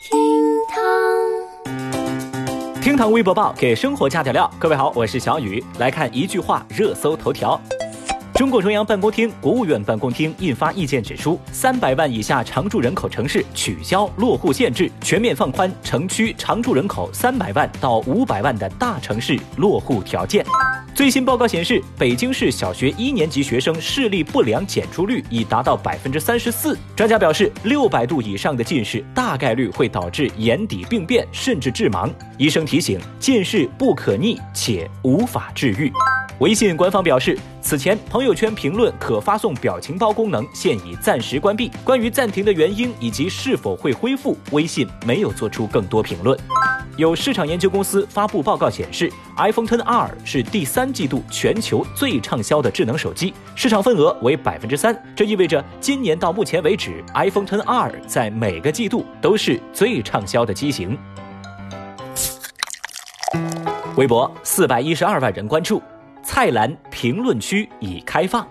厅堂，厅堂微博报给生活加点料。各位好，我是小雨，来看一句话热搜头条。中共中央办公厅、国务院办公厅印发意见指出，三百万以下常住人口城市取消落户限制，全面放宽城区常住人口三百万到五百万的大城市落户条件。最新报告显示，北京市小学一年级学生视力不良检出率已达到百分之三十四。专家表示，六百度以上的近视大概率会导致眼底病变，甚至致盲。医生提醒，近视不可逆且无法治愈。微信官方表示，此前朋友圈评论可发送表情包功能现已暂时关闭。关于暂停的原因以及是否会恢复，微信没有做出更多评论。有市场研究公司发布报告显示，iPhone XR 是第三季度全球最畅销的智能手机，市场份额为百分之三。这意味着今年到目前为止，iPhone XR 在每个季度都是最畅销的机型。微博四百一十二万人关注。蔡澜评论区已开放。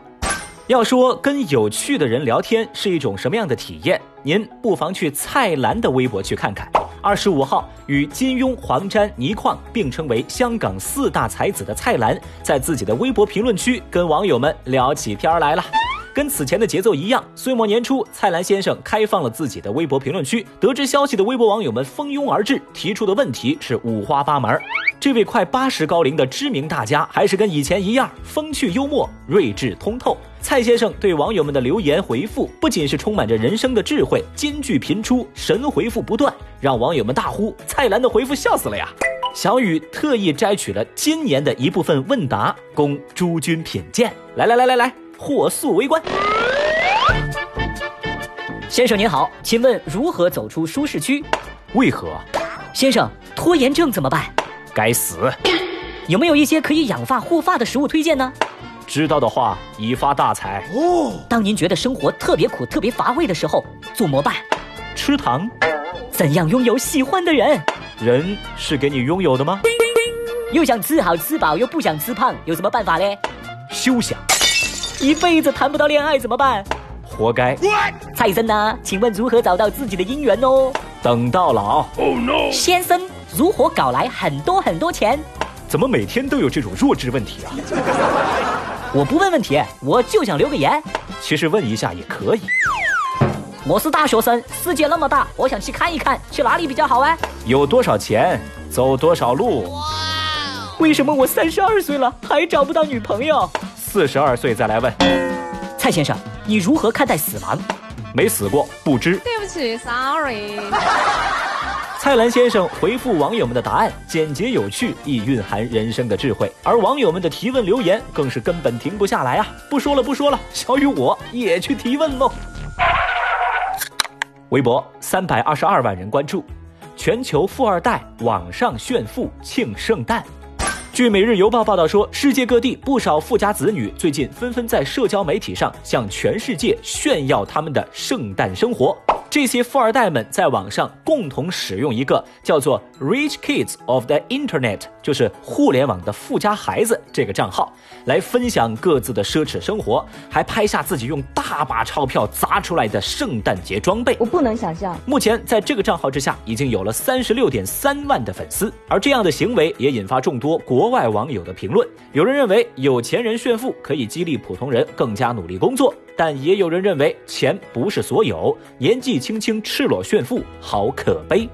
要说跟有趣的人聊天是一种什么样的体验，您不妨去蔡澜的微博去看看。二十五号，与金庸、黄沾、倪匡并称为香港四大才子的蔡澜，在自己的微博评论区跟网友们聊起天来了。跟此前的节奏一样，岁末年初，蔡澜先生开放了自己的微博评论区。得知消息的微博网友们蜂拥而至，提出的问题是五花八门。这位快八十高龄的知名大家，还是跟以前一样风趣幽默、睿智通透。蔡先生对网友们的留言回复，不仅是充满着人生的智慧，金句频出，神回复不断，让网友们大呼：“蔡澜的回复笑死了呀！”小雨特意摘取了今年的一部分问答，供诸君品鉴。来来来来来，火速围观。先生您好，请问如何走出舒适区？为何？先生，拖延症怎么办？该死！有没有一些可以养发护发的食物推荐呢？知道的话，已发大财哦。当您觉得生活特别苦、特别乏味的时候，怎么办？吃糖。怎样拥有喜欢的人？人是给你拥有的吗？又想吃好吃饱，又不想吃胖，有什么办法嘞？休想！一辈子谈不到恋爱怎么办？活该！蔡生呐，请问如何找到自己的姻缘哦？等到老。Oh no！先生。如何搞来很多很多钱？怎么每天都有这种弱智问题啊？我不问问题，我就想留个言。其实问一下也可以。我是大学生，世界那么大，我想去看一看，去哪里比较好啊？有多少钱，走多少路。哇！为什么我三十二岁了还找不到女朋友？四十二岁再来问。蔡先生，你如何看待死亡？没死过，不知。对不起，sorry。蔡澜先生回复网友们的答案简洁有趣，亦蕴含人生的智慧。而网友们的提问留言更是根本停不下来啊！不说了，不说了，小雨我也去提问喽。微博三百二十二万人关注，全球富二代网上炫富庆圣诞。据《每日邮报》报道说，世界各地不少富家子女最近纷纷在社交媒体上向全世界炫耀他们的圣诞生活。这些富二代们在网上共同使用一个叫做 “Rich Kids of the Internet”，就是互联网的富家孩子这个账号，来分享各自的奢侈生活，还拍下自己用大把钞票砸出来的圣诞节装备。我不能想象。目前在这个账号之下，已经有了三十六点三万的粉丝，而这样的行为也引发众多国外网友的评论。有人认为有钱人炫富可以激励普通人更加努力工作。但也有人认为钱不是所有，年纪轻轻赤裸炫富好可悲。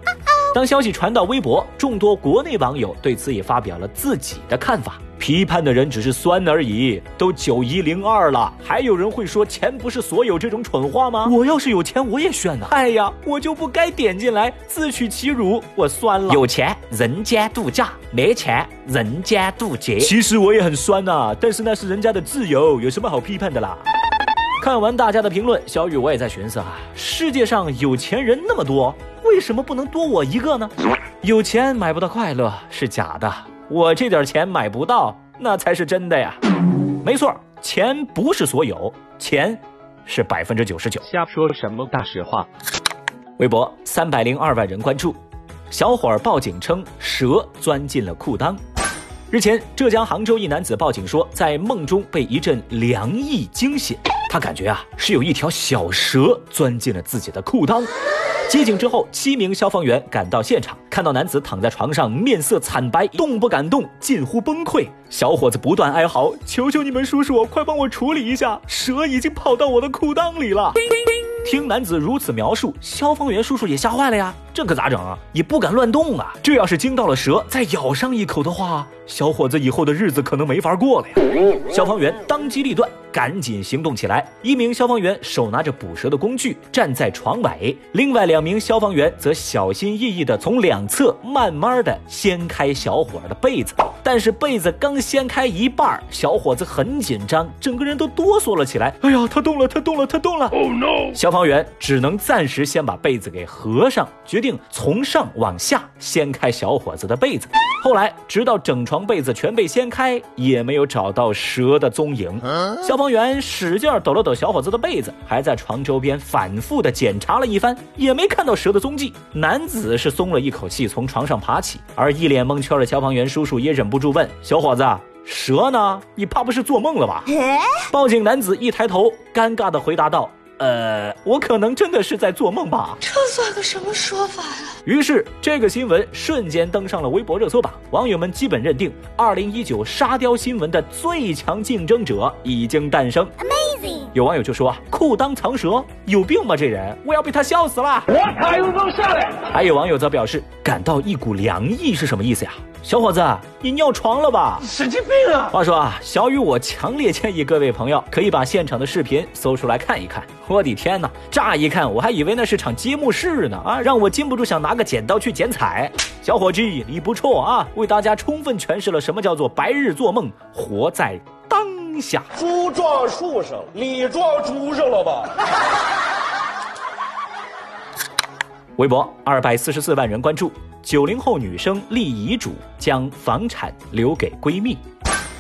当消息传到微博，众多国内网友对此也发表了自己的看法。批判的人只是酸而已，都九一零二了，还有人会说钱不是所有这种蠢话吗？我要是有钱，我也炫呐。哎呀，我就不该点进来自取其辱，我酸了。有钱人间度假，没钱人间渡劫。其实我也很酸呐，但是那是人家的自由，有什么好批判的啦？看完大家的评论，小雨我也在寻思啊，世界上有钱人那么多，为什么不能多我一个呢？有钱买不到快乐是假的，我这点钱买不到，那才是真的呀。没错，钱不是所有，钱是百分之九十九。瞎说什么大实话？微博三百零二万人关注，小伙儿报警称蛇钻进了裤裆。日前，浙江杭州一男子报警说，在梦中被一阵凉意惊醒。他感觉啊，是有一条小蛇钻进了自己的裤裆。接警之后，七名消防员赶到现场，看到男子躺在床上，面色惨白，动不敢动，近乎崩溃。小伙子不断哀嚎：“求求你们，叔叔，快帮我处理一下，蛇已经跑到我的裤裆里了。”听男子如此描述，消防员叔叔也吓坏了呀，这可咋整啊？也不敢乱动啊。这要是惊到了蛇，再咬上一口的话，小伙子以后的日子可能没法过了呀。消防员当机立断，赶紧行动起来。一名消防员手拿着捕蛇的工具，站在床尾；另外两名消防员则小心翼翼地从两侧慢慢地掀开小伙儿的被子。但是被子刚掀开一半，小伙子很紧张，整个人都哆嗦了起来。哎呀，他动了，他动了，他动了！Oh no！消防员只能暂时先把被子给合上，决定从上往下掀开小伙子的被子。后来，直到整床被子全被掀开，也没有找到蛇的踪影。消防员使劲抖了抖小伙子的被子，还在床周边反复的检查了一番，也没看到蛇的踪迹。男子是松了一口气，从床上爬起，而一脸蒙圈的消防员叔叔也忍不。不住问小伙子：“蛇呢？你怕不是做梦了吧？” 报警男子一抬头，尴尬的回答道：“呃，我可能真的是在做梦吧。”这算个什么说法呀？于是这个新闻瞬间登上了微博热搜榜，网友们基本认定，二零一九沙雕新闻的最强竞争者已经诞生。Amazing！有网友就说：“裤裆藏蛇，有病吗？这人，我要被他笑死了！”我卡又能下来。还有网友则表示，感到一股凉意是什么意思呀？小伙子，你尿床了吧？神经病啊！话说啊，小雨，我强烈建议各位朋友可以把现场的视频搜出来看一看。我的天哪，乍一看我还以为那是场揭幕式呢啊，让我禁不住想拿个剪刀去剪彩。小伙计，你不错啊，为大家充分诠释了什么叫做白日做梦，活在猪撞树上，你撞猪上了吧？微博二百四十四万人关注。九零后女生立遗嘱，将房产留给闺蜜。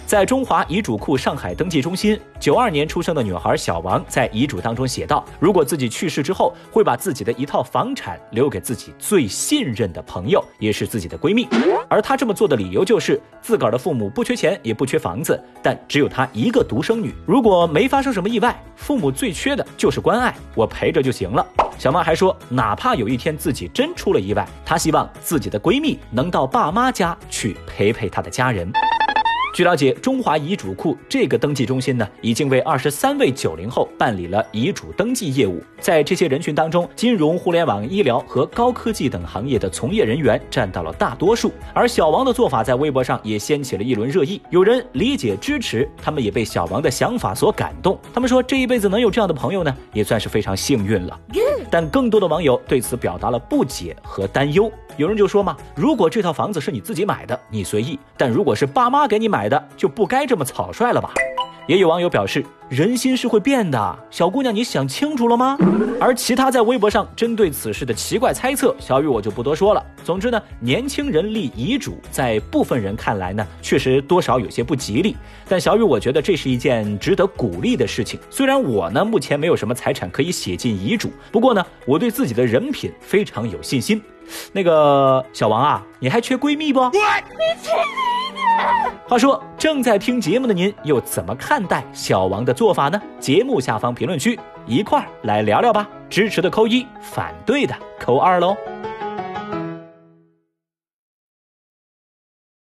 在中华遗嘱库上海登记中心，九二年出生的女孩小王在遗嘱当中写道：“如果自己去世之后，会把自己的一套房产留给自己最信任的朋友，也是自己的闺蜜。”而她这么做的理由就是，自个儿的父母不缺钱，也不缺房子，但只有她一个独生女。如果没发生什么意外，父母最缺的就是关爱，我陪着就行了。小王还说，哪怕有一天自己真出了意外，她希望自己的闺蜜能到爸妈家去陪陪她的家人。据了解，中华遗嘱库这个登记中心呢，已经为二十三位九零后办理了遗嘱登记业务。在这些人群当中，金融、互联网、医疗和高科技等行业的从业人员占到了大多数。而小王的做法在微博上也掀起了一轮热议，有人理解支持，他们也被小王的想法所感动。他们说，这一辈子能有这样的朋友呢，也算是非常幸运了。但更多的网友对此表达了不解和担忧。有人就说嘛，如果这套房子是你自己买的，你随意；但如果是爸妈给你买的，就不该这么草率了吧。也有网友表示，人心是会变的，小姑娘，你想清楚了吗？而其他在微博上针对此事的奇怪猜测，小雨我就不多说了。总之呢，年轻人立遗嘱，在部分人看来呢，确实多少有些不吉利。但小雨我觉得这是一件值得鼓励的事情。虽然我呢目前没有什么财产可以写进遗嘱，不过呢，我对自己的人品非常有信心。那个小王啊，你还缺闺蜜不？你去你！话说正在听节目的您又怎么看待小王的做法呢？节目下方评论区一块儿来聊聊吧。支持的扣一，反对的扣二喽。